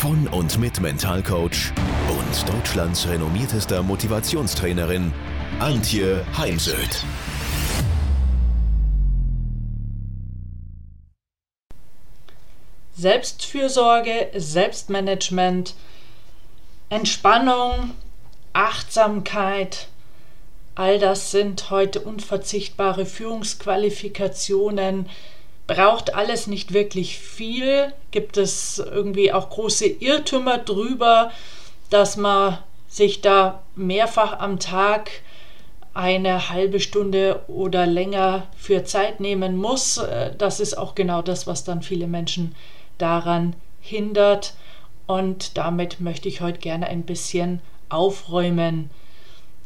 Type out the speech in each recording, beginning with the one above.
von und mit Mentalcoach und Deutschlands renommiertester Motivationstrainerin Antje Heimsöth. Selbstfürsorge, Selbstmanagement, Entspannung, Achtsamkeit, all das sind heute unverzichtbare Führungsqualifikationen. Braucht alles nicht wirklich viel, gibt es irgendwie auch große Irrtümer drüber, dass man sich da mehrfach am Tag eine halbe Stunde oder länger für Zeit nehmen muss. Das ist auch genau das, was dann viele Menschen daran hindert. Und damit möchte ich heute gerne ein bisschen aufräumen.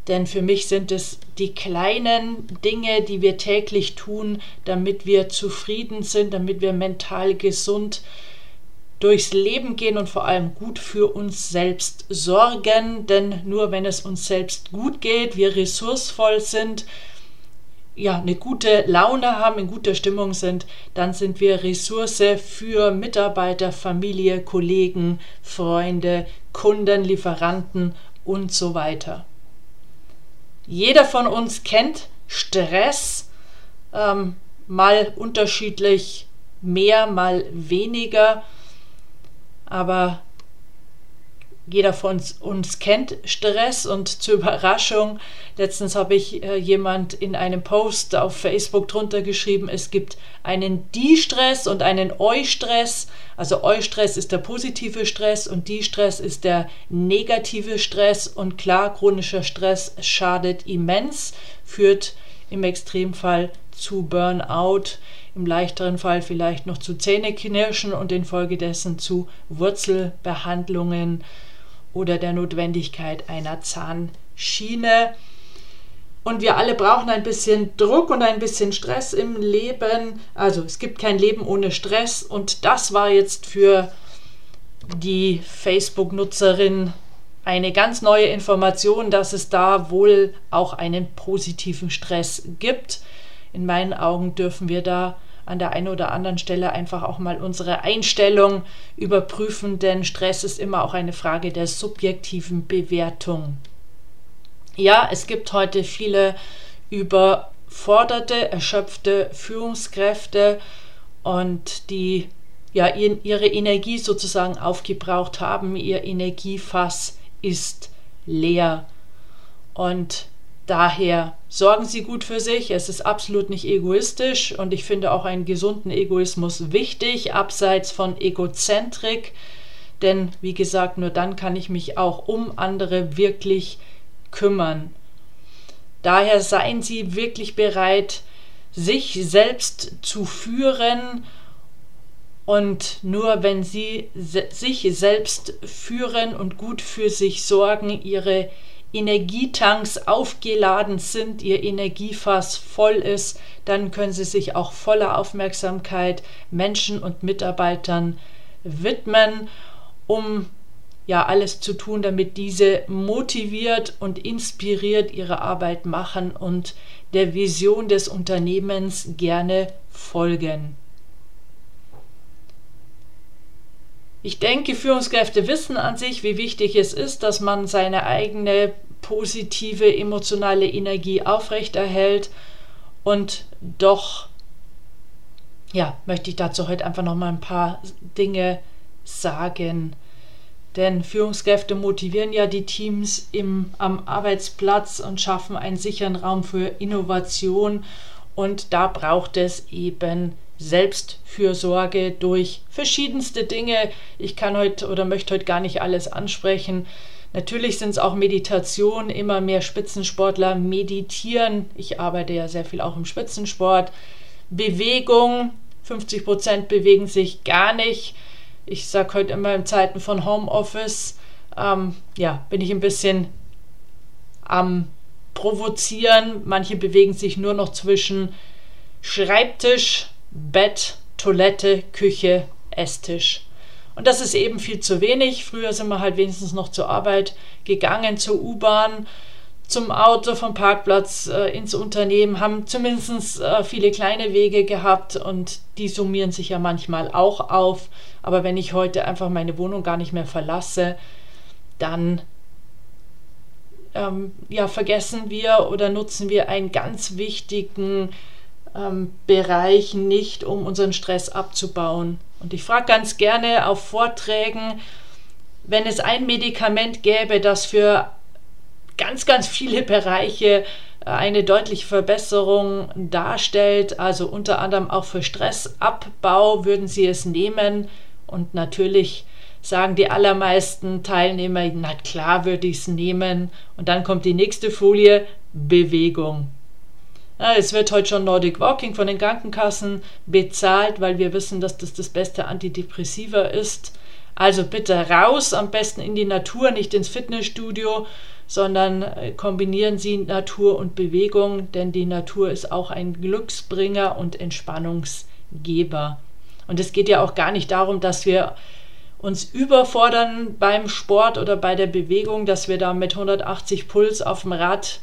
Denn für mich sind es die kleinen Dinge, die wir täglich tun, damit wir zufrieden sind, damit wir mental gesund durchs Leben gehen und vor allem gut für uns selbst sorgen. Denn nur wenn es uns selbst gut geht, wir ressourcevoll sind, ja, eine gute Laune haben, in guter Stimmung sind, dann sind wir Ressource für Mitarbeiter, Familie, Kollegen, Freunde, Kunden, Lieferanten und so weiter. Jeder von uns kennt Stress, ähm, mal unterschiedlich mehr, mal weniger, aber jeder von uns, uns, kennt Stress und zur Überraschung, letztens habe ich äh, jemand in einem Post auf Facebook drunter geschrieben, es gibt einen Die-Stress und einen Eu-Stress. Also Eu-Stress ist der positive Stress und Die-Stress ist der negative Stress. Und klar, chronischer Stress schadet immens, führt im Extremfall zu Burnout, im leichteren Fall vielleicht noch zu Zähneknirschen und infolgedessen zu Wurzelbehandlungen oder der Notwendigkeit einer Zahnschiene. Und wir alle brauchen ein bisschen Druck und ein bisschen Stress im Leben. Also es gibt kein Leben ohne Stress. Und das war jetzt für die Facebook-Nutzerin eine ganz neue Information, dass es da wohl auch einen positiven Stress gibt. In meinen Augen dürfen wir da an der einen oder anderen Stelle einfach auch mal unsere Einstellung überprüfen, denn Stress ist immer auch eine Frage der subjektiven Bewertung. Ja, es gibt heute viele überforderte, erschöpfte Führungskräfte und die ja ihre Energie sozusagen aufgebraucht haben, ihr Energiefass ist leer. Und Daher sorgen Sie gut für sich. Es ist absolut nicht egoistisch und ich finde auch einen gesunden Egoismus wichtig, abseits von Egozentrik. Denn wie gesagt, nur dann kann ich mich auch um andere wirklich kümmern. Daher seien Sie wirklich bereit, sich selbst zu führen und nur wenn Sie sich selbst führen und gut für sich sorgen, Ihre Energietanks aufgeladen sind, ihr Energiefass voll ist, dann können sie sich auch voller Aufmerksamkeit Menschen und Mitarbeitern widmen, um ja alles zu tun, damit diese motiviert und inspiriert ihre Arbeit machen und der Vision des Unternehmens gerne folgen. Ich denke, Führungskräfte wissen an sich, wie wichtig es ist, dass man seine eigene positive emotionale Energie aufrechterhält. Und doch, ja, möchte ich dazu heute einfach noch mal ein paar Dinge sagen. Denn Führungskräfte motivieren ja die Teams im, am Arbeitsplatz und schaffen einen sicheren Raum für Innovation. Und da braucht es eben Selbstfürsorge durch verschiedenste Dinge. Ich kann heute oder möchte heute gar nicht alles ansprechen. Natürlich sind es auch Meditationen, immer mehr Spitzensportler meditieren. Ich arbeite ja sehr viel auch im Spitzensport. Bewegung, 50 Prozent bewegen sich gar nicht. Ich sage heute immer in Zeiten von Homeoffice, ähm, ja, bin ich ein bisschen am Provozieren. Manche bewegen sich nur noch zwischen Schreibtisch, Bett, Toilette, Küche, Esstisch. Und das ist eben viel zu wenig. Früher sind wir halt wenigstens noch zur Arbeit gegangen, zur U-Bahn, zum Auto, vom Parkplatz äh, ins Unternehmen, haben zumindest äh, viele kleine Wege gehabt und die summieren sich ja manchmal auch auf. Aber wenn ich heute einfach meine Wohnung gar nicht mehr verlasse, dann ähm, ja, vergessen wir oder nutzen wir einen ganz wichtigen ähm, Bereich nicht, um unseren Stress abzubauen. Und ich frage ganz gerne auf Vorträgen, wenn es ein Medikament gäbe, das für ganz, ganz viele Bereiche äh, eine deutliche Verbesserung darstellt, also unter anderem auch für Stressabbau, würden Sie es nehmen. Und natürlich sagen die allermeisten Teilnehmer, na klar würde ich es nehmen. Und dann kommt die nächste Folie, Bewegung. Ja, es wird heute schon Nordic Walking von den Krankenkassen bezahlt, weil wir wissen, dass das das beste Antidepressiva ist. Also bitte raus, am besten in die Natur, nicht ins Fitnessstudio, sondern äh, kombinieren Sie Natur und Bewegung, denn die Natur ist auch ein Glücksbringer und Entspannungsgeber. Und es geht ja auch gar nicht darum, dass wir uns überfordern beim Sport oder bei der Bewegung, dass wir da mit 180 Puls auf dem Rad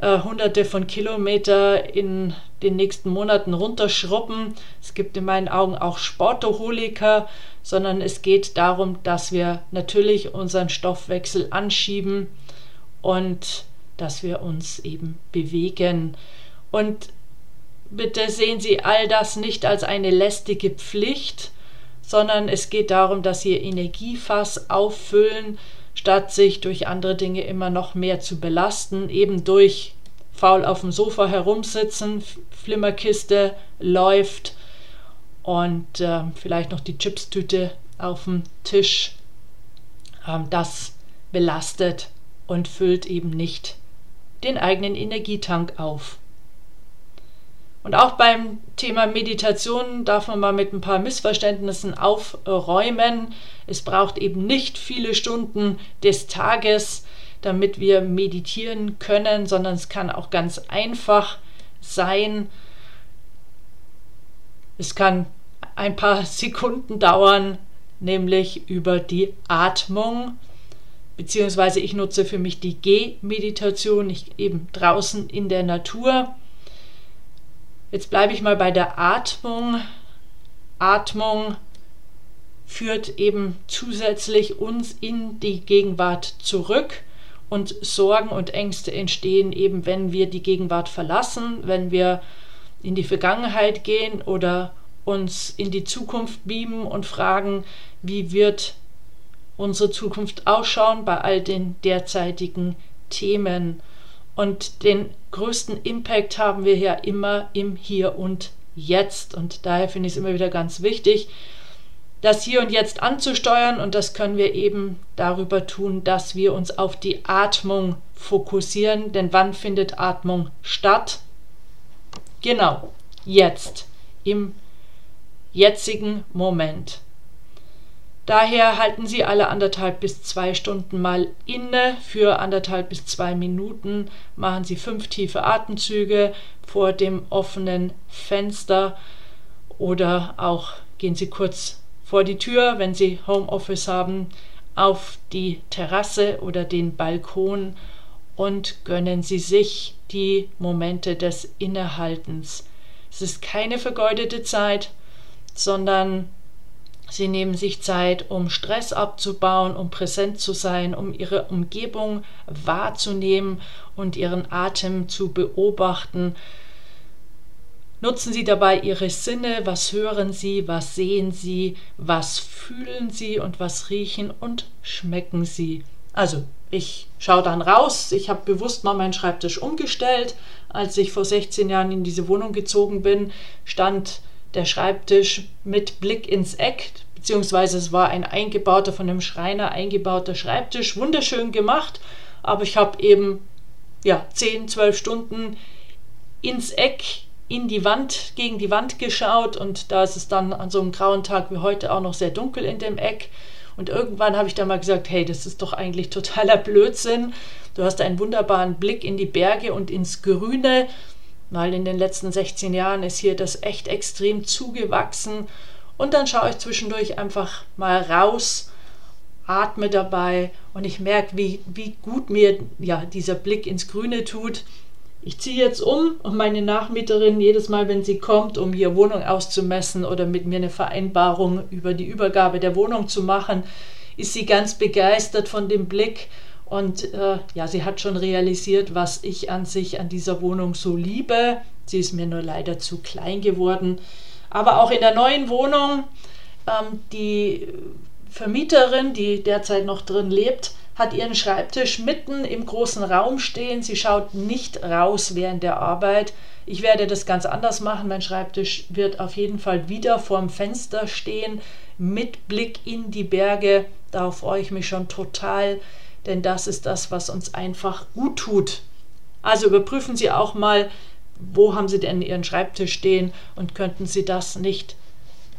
hunderte von Kilometer in den nächsten Monaten runterschrubben. Es gibt in meinen Augen auch Sportoholiker, sondern es geht darum, dass wir natürlich unseren Stoffwechsel anschieben und dass wir uns eben bewegen. Und bitte sehen Sie all das nicht als eine lästige Pflicht, sondern es geht darum, dass sie ihr Energiefass auffüllen, statt sich durch andere Dinge immer noch mehr zu belasten, eben durch faul auf dem Sofa herumsitzen, Flimmerkiste läuft und äh, vielleicht noch die Chipstüte auf dem Tisch. Ähm, das belastet und füllt eben nicht den eigenen Energietank auf. Und auch beim Thema Meditation darf man mal mit ein paar Missverständnissen aufräumen. Es braucht eben nicht viele Stunden des Tages, damit wir meditieren können, sondern es kann auch ganz einfach sein. Es kann ein paar Sekunden dauern, nämlich über die Atmung. Beziehungsweise ich nutze für mich die G-Meditation, eben draußen in der Natur. Jetzt bleibe ich mal bei der Atmung. Atmung führt eben zusätzlich uns in die Gegenwart zurück und Sorgen und Ängste entstehen eben, wenn wir die Gegenwart verlassen, wenn wir in die Vergangenheit gehen oder uns in die Zukunft beamen und fragen, wie wird unsere Zukunft ausschauen bei all den derzeitigen Themen. Und den größten Impact haben wir ja immer im Hier und Jetzt. Und daher finde ich es immer wieder ganz wichtig, das Hier und Jetzt anzusteuern. Und das können wir eben darüber tun, dass wir uns auf die Atmung fokussieren. Denn wann findet Atmung statt? Genau, jetzt, im jetzigen Moment. Daher halten Sie alle anderthalb bis zwei Stunden mal inne. Für anderthalb bis zwei Minuten machen Sie fünf tiefe Atemzüge vor dem offenen Fenster oder auch gehen Sie kurz vor die Tür, wenn Sie Homeoffice haben, auf die Terrasse oder den Balkon und gönnen Sie sich die Momente des Innehaltens. Es ist keine vergeudete Zeit, sondern Sie nehmen sich Zeit, um Stress abzubauen, um präsent zu sein, um ihre Umgebung wahrzunehmen und ihren Atem zu beobachten. Nutzen Sie dabei Ihre Sinne, was hören Sie, was sehen Sie, was fühlen Sie und was riechen und schmecken Sie. Also, ich schaue dann raus, ich habe bewusst mal meinen Schreibtisch umgestellt. Als ich vor 16 Jahren in diese Wohnung gezogen bin, stand der Schreibtisch mit Blick ins Eck, beziehungsweise es war ein eingebauter, von einem Schreiner eingebauter Schreibtisch, wunderschön gemacht, aber ich habe eben ja, 10, 12 Stunden ins Eck, in die Wand, gegen die Wand geschaut und da ist es dann an so einem grauen Tag wie heute auch noch sehr dunkel in dem Eck Und irgendwann habe ich dann mal gesagt, hey, das ist doch eigentlich totaler Blödsinn. Du hast einen wunderbaren Blick in die Berge und ins Grüne, weil in den letzten 16 Jahren ist hier das echt extrem zugewachsen. Und dann schaue ich zwischendurch einfach mal raus, atme dabei und ich merke, wie, wie gut mir ja, dieser Blick ins Grüne tut. Ich ziehe jetzt um und meine Nachmieterin, jedes Mal, wenn sie kommt, um hier Wohnung auszumessen oder mit mir eine Vereinbarung über die Übergabe der Wohnung zu machen, ist sie ganz begeistert von dem Blick und äh, ja, sie hat schon realisiert, was ich an sich an dieser Wohnung so liebe. Sie ist mir nur leider zu klein geworden. Aber auch in der neuen Wohnung, ähm, die Vermieterin, die derzeit noch drin lebt, hat ihren Schreibtisch mitten im großen Raum stehen. Sie schaut nicht raus während der Arbeit. Ich werde das ganz anders machen. Mein Schreibtisch wird auf jeden Fall wieder vorm Fenster stehen, mit Blick in die Berge. Darauf freue ich mich schon total denn das ist das, was uns einfach gut tut. Also überprüfen Sie auch mal, wo haben Sie denn Ihren Schreibtisch stehen und könnten Sie das nicht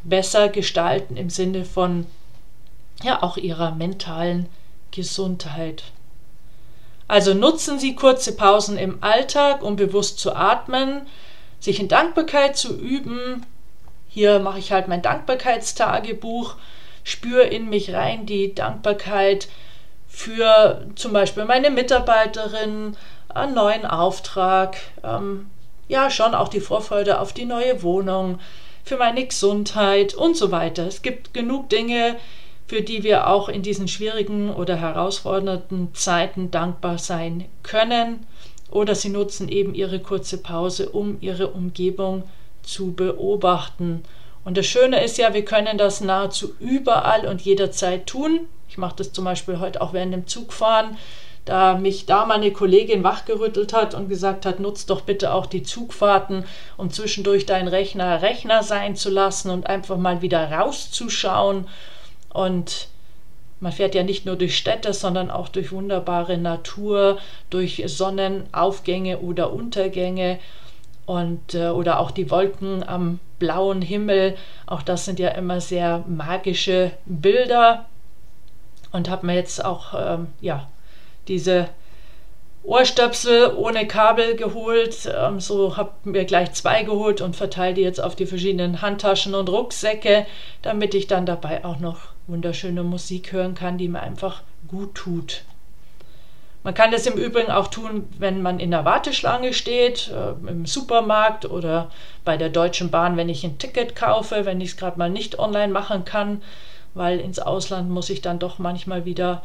besser gestalten im Sinne von ja auch Ihrer mentalen Gesundheit. Also nutzen Sie kurze Pausen im Alltag, um bewusst zu atmen, sich in Dankbarkeit zu üben. Hier mache ich halt mein Dankbarkeitstagebuch, spüre in mich rein die Dankbarkeit, für zum Beispiel meine Mitarbeiterin einen neuen Auftrag, ähm, ja schon auch die Vorfreude auf die neue Wohnung, für meine Gesundheit und so weiter. Es gibt genug Dinge, für die wir auch in diesen schwierigen oder herausfordernden Zeiten dankbar sein können. Oder sie nutzen eben ihre kurze Pause, um ihre Umgebung zu beobachten. Und das Schöne ist ja, wir können das nahezu überall und jederzeit tun. Ich mache das zum Beispiel heute auch während dem Zugfahren, da mich da meine Kollegin wachgerüttelt hat und gesagt hat, nutz doch bitte auch die Zugfahrten, um zwischendurch deinen Rechner Rechner sein zu lassen und einfach mal wieder rauszuschauen. Und man fährt ja nicht nur durch Städte, sondern auch durch wunderbare Natur, durch Sonnenaufgänge oder Untergänge und äh, oder auch die Wolken am blauen Himmel. Auch das sind ja immer sehr magische Bilder und habe mir jetzt auch ähm, ja, diese Ohrstöpsel ohne Kabel geholt. Ähm, so habe mir gleich zwei geholt und verteile die jetzt auf die verschiedenen Handtaschen und Rucksäcke, damit ich dann dabei auch noch wunderschöne Musik hören kann, die mir einfach gut tut. Man kann das im Übrigen auch tun, wenn man in der Warteschlange steht, äh, im Supermarkt oder bei der Deutschen Bahn, wenn ich ein Ticket kaufe, wenn ich es gerade mal nicht online machen kann weil ins Ausland muss ich dann doch manchmal wieder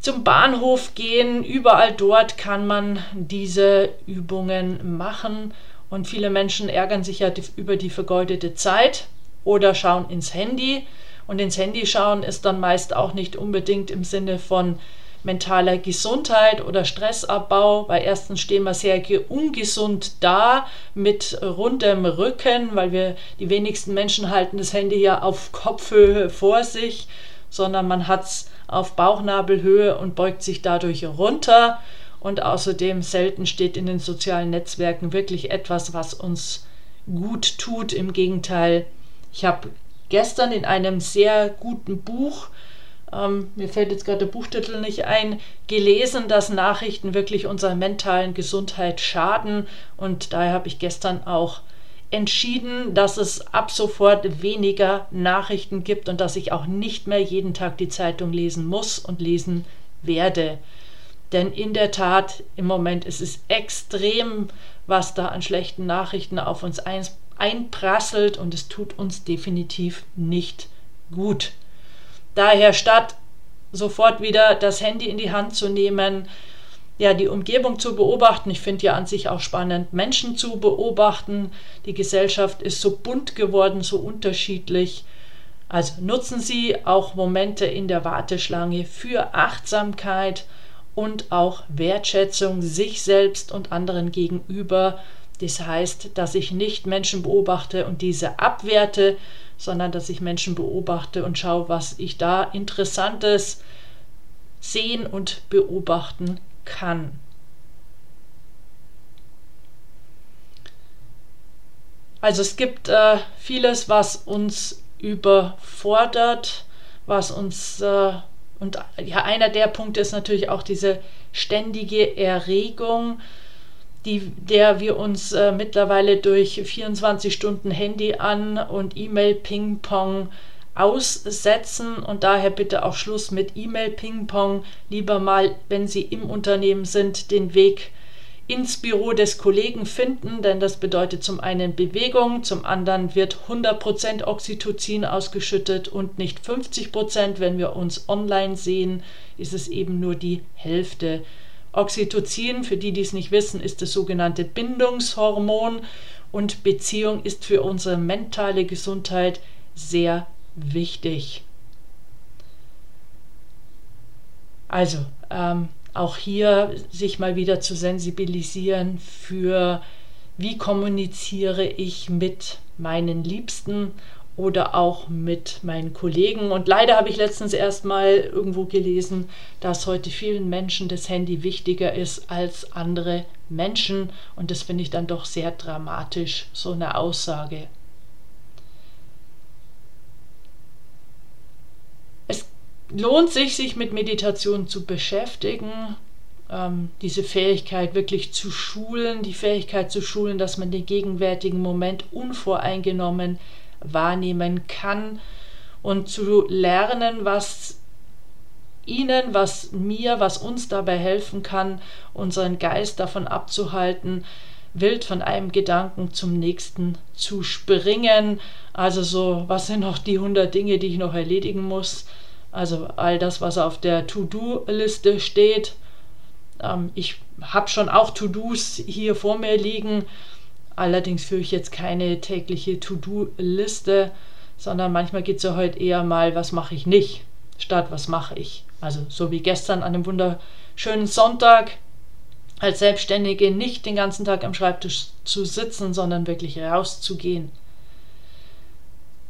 zum Bahnhof gehen. Überall dort kann man diese Übungen machen und viele Menschen ärgern sich ja über die vergeudete Zeit oder schauen ins Handy. Und ins Handy schauen ist dann meist auch nicht unbedingt im Sinne von mentaler Gesundheit oder Stressabbau, weil erstens stehen wir sehr ungesund da mit rundem Rücken, weil wir die wenigsten Menschen halten das Handy ja auf Kopfhöhe vor sich, sondern man hat es auf Bauchnabelhöhe und beugt sich dadurch runter. Und außerdem selten steht in den sozialen Netzwerken wirklich etwas, was uns gut tut. Im Gegenteil, ich habe gestern in einem sehr guten Buch ähm, mir fällt jetzt gerade der Buchtitel nicht ein, gelesen, dass Nachrichten wirklich unserer mentalen Gesundheit schaden. Und daher habe ich gestern auch entschieden, dass es ab sofort weniger Nachrichten gibt und dass ich auch nicht mehr jeden Tag die Zeitung lesen muss und lesen werde. Denn in der Tat, im Moment ist es extrem, was da an schlechten Nachrichten auf uns einprasselt und es tut uns definitiv nicht gut. Daher statt sofort wieder das Handy in die Hand zu nehmen, ja, die Umgebung zu beobachten. Ich finde ja an sich auch spannend, Menschen zu beobachten. Die Gesellschaft ist so bunt geworden, so unterschiedlich. Also nutzen Sie auch Momente in der Warteschlange für Achtsamkeit und auch Wertschätzung sich selbst und anderen gegenüber. Das heißt, dass ich nicht Menschen beobachte und diese abwerte, sondern dass ich Menschen beobachte und schaue, was ich da Interessantes sehen und beobachten kann. Also es gibt äh, vieles, was uns überfordert, was uns äh, und ja, einer der Punkte ist natürlich auch diese ständige Erregung, die, der wir uns äh, mittlerweile durch 24 Stunden Handy an und E-Mail-Ping-Pong aussetzen und daher bitte auch Schluss mit E-Mail-Ping-Pong. Lieber mal, wenn Sie im Unternehmen sind, den Weg ins Büro des Kollegen finden, denn das bedeutet zum einen Bewegung, zum anderen wird 100% Oxytocin ausgeschüttet und nicht 50%. Wenn wir uns online sehen, ist es eben nur die Hälfte. Oxytocin, für die, die es nicht wissen, ist das sogenannte Bindungshormon und Beziehung ist für unsere mentale Gesundheit sehr wichtig. Also, ähm, auch hier sich mal wieder zu sensibilisieren für, wie kommuniziere ich mit meinen Liebsten oder auch mit meinen Kollegen. Und leider habe ich letztens erst mal irgendwo gelesen, dass heute vielen Menschen das Handy wichtiger ist als andere Menschen. Und das finde ich dann doch sehr dramatisch, so eine Aussage. lohnt sich, sich mit Meditation zu beschäftigen, ähm, diese Fähigkeit wirklich zu schulen, die Fähigkeit zu schulen, dass man den gegenwärtigen Moment unvoreingenommen wahrnehmen kann und zu lernen, was ihnen, was mir, was uns dabei helfen kann, unseren Geist davon abzuhalten, wild von einem Gedanken zum nächsten zu springen. Also so, was sind noch die 100 Dinge, die ich noch erledigen muss? Also all das, was auf der To-Do-Liste steht. Ähm, ich habe schon auch To-Dos hier vor mir liegen. Allerdings führe ich jetzt keine tägliche To-Do-Liste, sondern manchmal geht es ja heute eher mal, was mache ich nicht, statt was mache ich. Also so wie gestern an einem wunderschönen Sonntag als Selbstständige nicht den ganzen Tag am Schreibtisch zu sitzen, sondern wirklich rauszugehen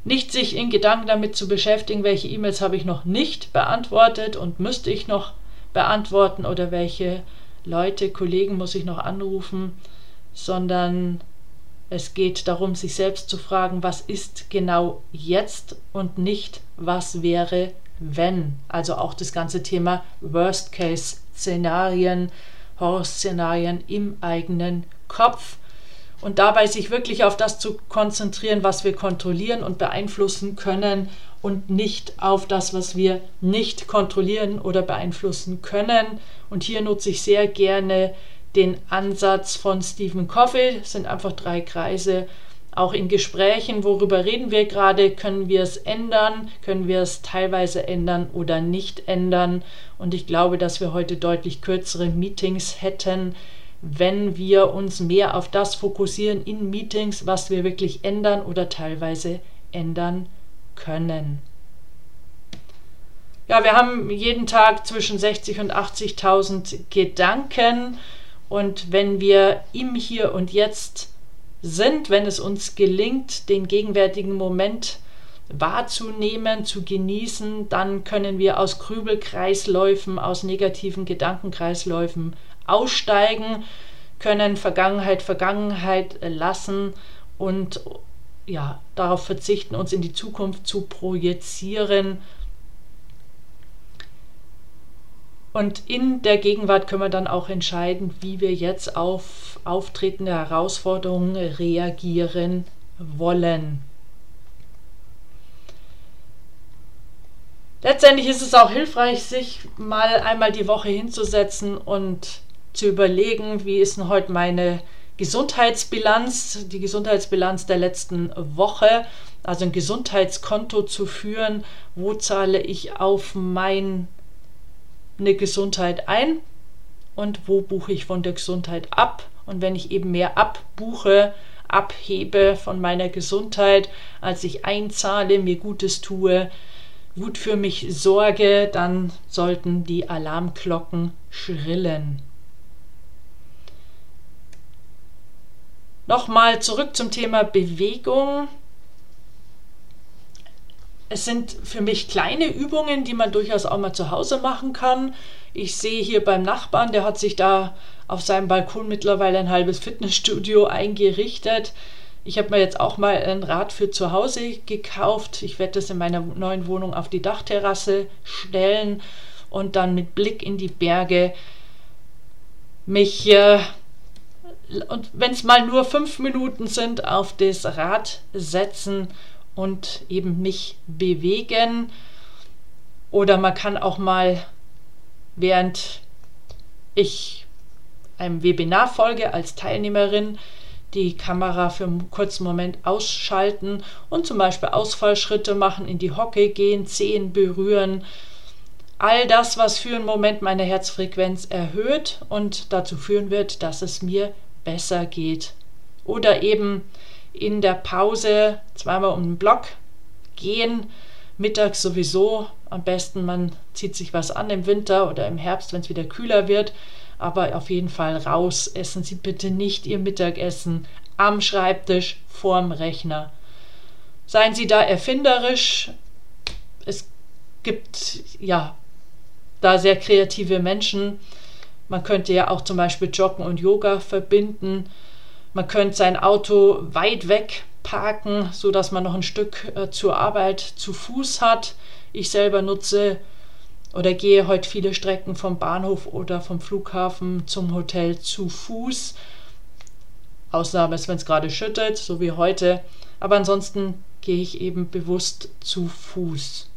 nicht sich in Gedanken damit zu beschäftigen, welche E-Mails habe ich noch nicht beantwortet und müsste ich noch beantworten oder welche Leute, Kollegen muss ich noch anrufen, sondern es geht darum, sich selbst zu fragen, was ist genau jetzt und nicht, was wäre, wenn. Also auch das ganze Thema Worst-Case-Szenarien, Horror-Szenarien im eigenen Kopf und dabei sich wirklich auf das zu konzentrieren, was wir kontrollieren und beeinflussen können und nicht auf das, was wir nicht kontrollieren oder beeinflussen können. Und hier nutze ich sehr gerne den Ansatz von Stephen Covey, das sind einfach drei Kreise. Auch in Gesprächen, worüber reden wir gerade, können wir es ändern, können wir es teilweise ändern oder nicht ändern. Und ich glaube, dass wir heute deutlich kürzere Meetings hätten, wenn wir uns mehr auf das fokussieren in Meetings, was wir wirklich ändern oder teilweise ändern können. Ja, wir haben jeden Tag zwischen 60 und 80.000 Gedanken und wenn wir im Hier und Jetzt sind, wenn es uns gelingt, den gegenwärtigen Moment wahrzunehmen, zu genießen, dann können wir aus Grübelkreisläufen, aus negativen Gedankenkreisläufen aussteigen, können Vergangenheit Vergangenheit lassen und ja, darauf verzichten, uns in die Zukunft zu projizieren. Und in der Gegenwart können wir dann auch entscheiden, wie wir jetzt auf auftretende Herausforderungen reagieren wollen. Letztendlich ist es auch hilfreich, sich mal einmal die Woche hinzusetzen und zu überlegen, wie ist denn heute meine Gesundheitsbilanz, die Gesundheitsbilanz der letzten Woche, also ein Gesundheitskonto zu führen, wo zahle ich auf meine Gesundheit ein und wo buche ich von der Gesundheit ab. Und wenn ich eben mehr abbuche, abhebe von meiner Gesundheit, als ich einzahle, mir Gutes tue, gut für mich sorge, dann sollten die Alarmglocken schrillen. Nochmal zurück zum Thema Bewegung. Es sind für mich kleine Übungen, die man durchaus auch mal zu Hause machen kann. Ich sehe hier beim Nachbarn, der hat sich da auf seinem Balkon mittlerweile ein halbes Fitnessstudio eingerichtet. Ich habe mir jetzt auch mal ein Rad für zu Hause gekauft. Ich werde das in meiner neuen Wohnung auf die Dachterrasse stellen und dann mit Blick in die Berge mich, äh, und wenn es mal nur fünf Minuten sind, auf das Rad setzen und eben mich bewegen. Oder man kann auch mal, während ich einem Webinar folge als Teilnehmerin, die Kamera für einen kurzen Moment ausschalten und zum Beispiel Ausfallschritte machen, in die Hocke gehen, Zehen berühren. All das, was für einen Moment meine Herzfrequenz erhöht und dazu führen wird, dass es mir besser geht. Oder eben in der Pause zweimal um den Block gehen, mittags sowieso. Am besten man zieht sich was an im Winter oder im Herbst, wenn es wieder kühler wird aber auf jeden Fall raus. Essen Sie bitte nicht Ihr Mittagessen am Schreibtisch vorm Rechner. Seien Sie da erfinderisch. Es gibt ja da sehr kreative Menschen. Man könnte ja auch zum Beispiel Joggen und Yoga verbinden. Man könnte sein Auto weit weg parken, sodass man noch ein Stück äh, zur Arbeit zu Fuß hat. Ich selber nutze oder gehe heute viele Strecken vom Bahnhof oder vom Flughafen zum Hotel zu Fuß. Ausnahme ist, wenn es gerade schüttet, so wie heute. Aber ansonsten gehe ich eben bewusst zu Fuß.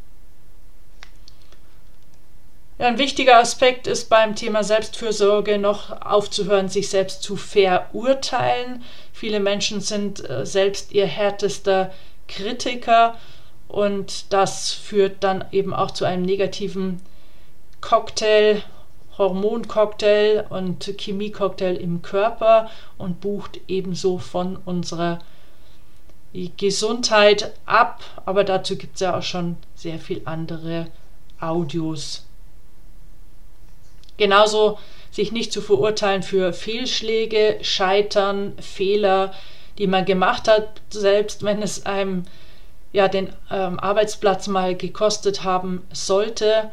Ein wichtiger Aspekt ist beim Thema Selbstfürsorge noch aufzuhören, sich selbst zu verurteilen. Viele Menschen sind äh, selbst ihr härtester Kritiker und das führt dann eben auch zu einem negativen Cocktail, Hormoncocktail und Chemiecocktail im Körper und bucht ebenso von unserer Gesundheit ab. Aber dazu gibt es ja auch schon sehr viel andere Audios. Genauso sich nicht zu verurteilen für Fehlschläge, Scheitern, Fehler, die man gemacht hat, selbst wenn es einem ja den ähm, Arbeitsplatz mal gekostet haben sollte.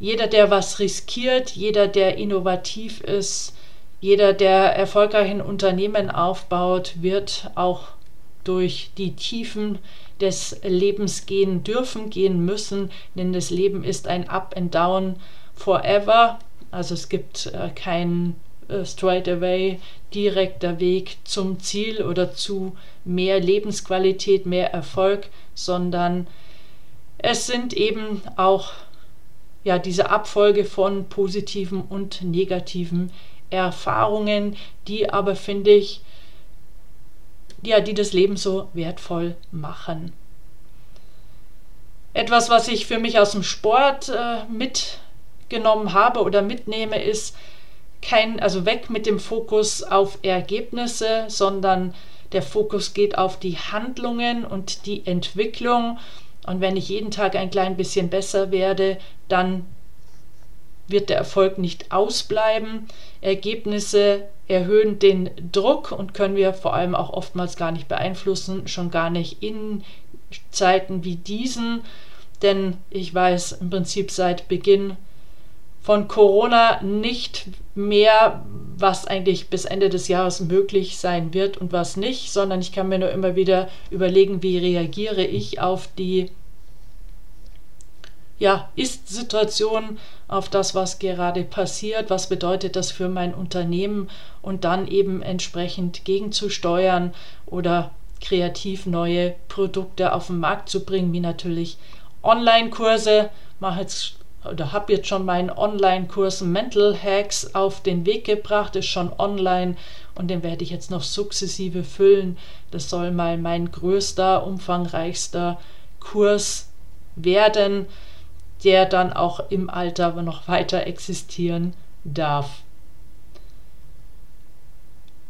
Jeder, der was riskiert, jeder, der innovativ ist, jeder, der erfolgreich ein Unternehmen aufbaut, wird auch durch die Tiefen des Lebens gehen dürfen, gehen müssen, denn das Leben ist ein Up and Down forever. Also es gibt äh, keinen äh, straight away direkter Weg zum Ziel oder zu mehr Lebensqualität, mehr Erfolg, sondern es sind eben auch ja diese Abfolge von positiven und negativen Erfahrungen, die aber finde ich ja, die das Leben so wertvoll machen. Etwas, was ich für mich aus dem Sport äh, mitgenommen habe oder mitnehme, ist, kein, also weg mit dem Fokus auf Ergebnisse, sondern der Fokus geht auf die Handlungen und die Entwicklung. Und wenn ich jeden Tag ein klein bisschen besser werde, dann wird der Erfolg nicht ausbleiben. Ergebnisse erhöhen den Druck und können wir vor allem auch oftmals gar nicht beeinflussen, schon gar nicht in Zeiten wie diesen. Denn ich weiß im Prinzip seit Beginn von Corona nicht mehr, was eigentlich bis Ende des Jahres möglich sein wird und was nicht, sondern ich kann mir nur immer wieder überlegen, wie reagiere ich auf die ja, Ist-Situation, auf das, was gerade passiert, was bedeutet das für mein Unternehmen und dann eben entsprechend gegenzusteuern oder kreativ neue Produkte auf den Markt zu bringen, wie natürlich Online-Kurse. Mache jetzt oder habe jetzt schon meinen Online-Kurs Mental Hacks auf den Weg gebracht, ist schon online und den werde ich jetzt noch sukzessive füllen. Das soll mal mein größter, umfangreichster Kurs werden, der dann auch im Alter noch weiter existieren darf.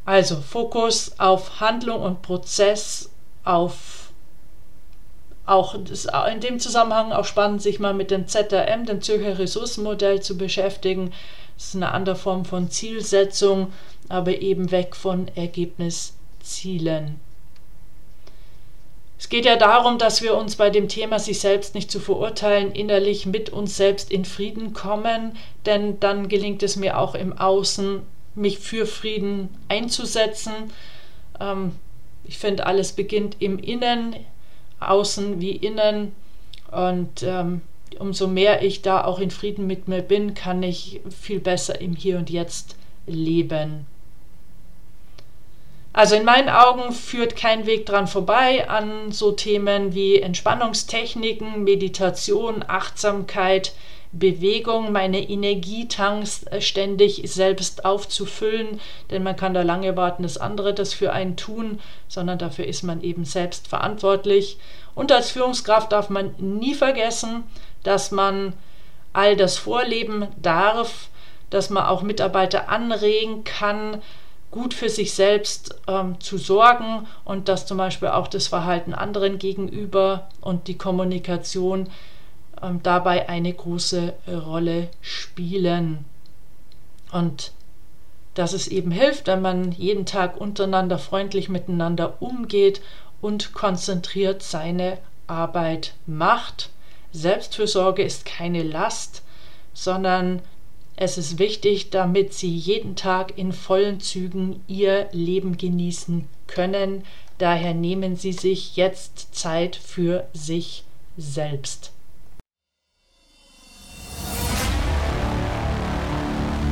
Also Fokus auf Handlung und Prozess, auf auch in dem Zusammenhang auch spannend, sich mal mit dem ZRM, dem Zürcher Ressourcenmodell, zu beschäftigen. Das ist eine andere Form von Zielsetzung, aber eben weg von Ergebniszielen. Es geht ja darum, dass wir uns bei dem Thema sich selbst nicht zu verurteilen, innerlich mit uns selbst in Frieden kommen, denn dann gelingt es mir auch im Außen, mich für Frieden einzusetzen. Ähm, Ich finde, alles beginnt im Innen, außen wie innen. Und ähm, umso mehr ich da auch in Frieden mit mir bin, kann ich viel besser im Hier und Jetzt leben. Also in meinen Augen führt kein Weg dran vorbei an so Themen wie Entspannungstechniken, Meditation, Achtsamkeit, Bewegung, meine Energietanks äh, ständig selbst aufzufüllen, denn man kann da lange warten, dass andere das für einen tun, sondern dafür ist man eben selbst verantwortlich. Und als Führungskraft darf man nie vergessen, dass man all das vorleben darf, dass man auch Mitarbeiter anregen kann, gut für sich selbst ähm, zu sorgen und dass zum Beispiel auch das Verhalten anderen gegenüber und die Kommunikation dabei eine große äh, Rolle spielen. Und dass es eben hilft, wenn man jeden Tag untereinander freundlich miteinander umgeht und konzentriert seine Arbeit macht. Selbstfürsorge ist keine Last, sondern es ist wichtig, damit Sie jeden Tag in vollen Zügen Ihr Leben genießen können. Daher nehmen Sie sich jetzt Zeit für sich selbst.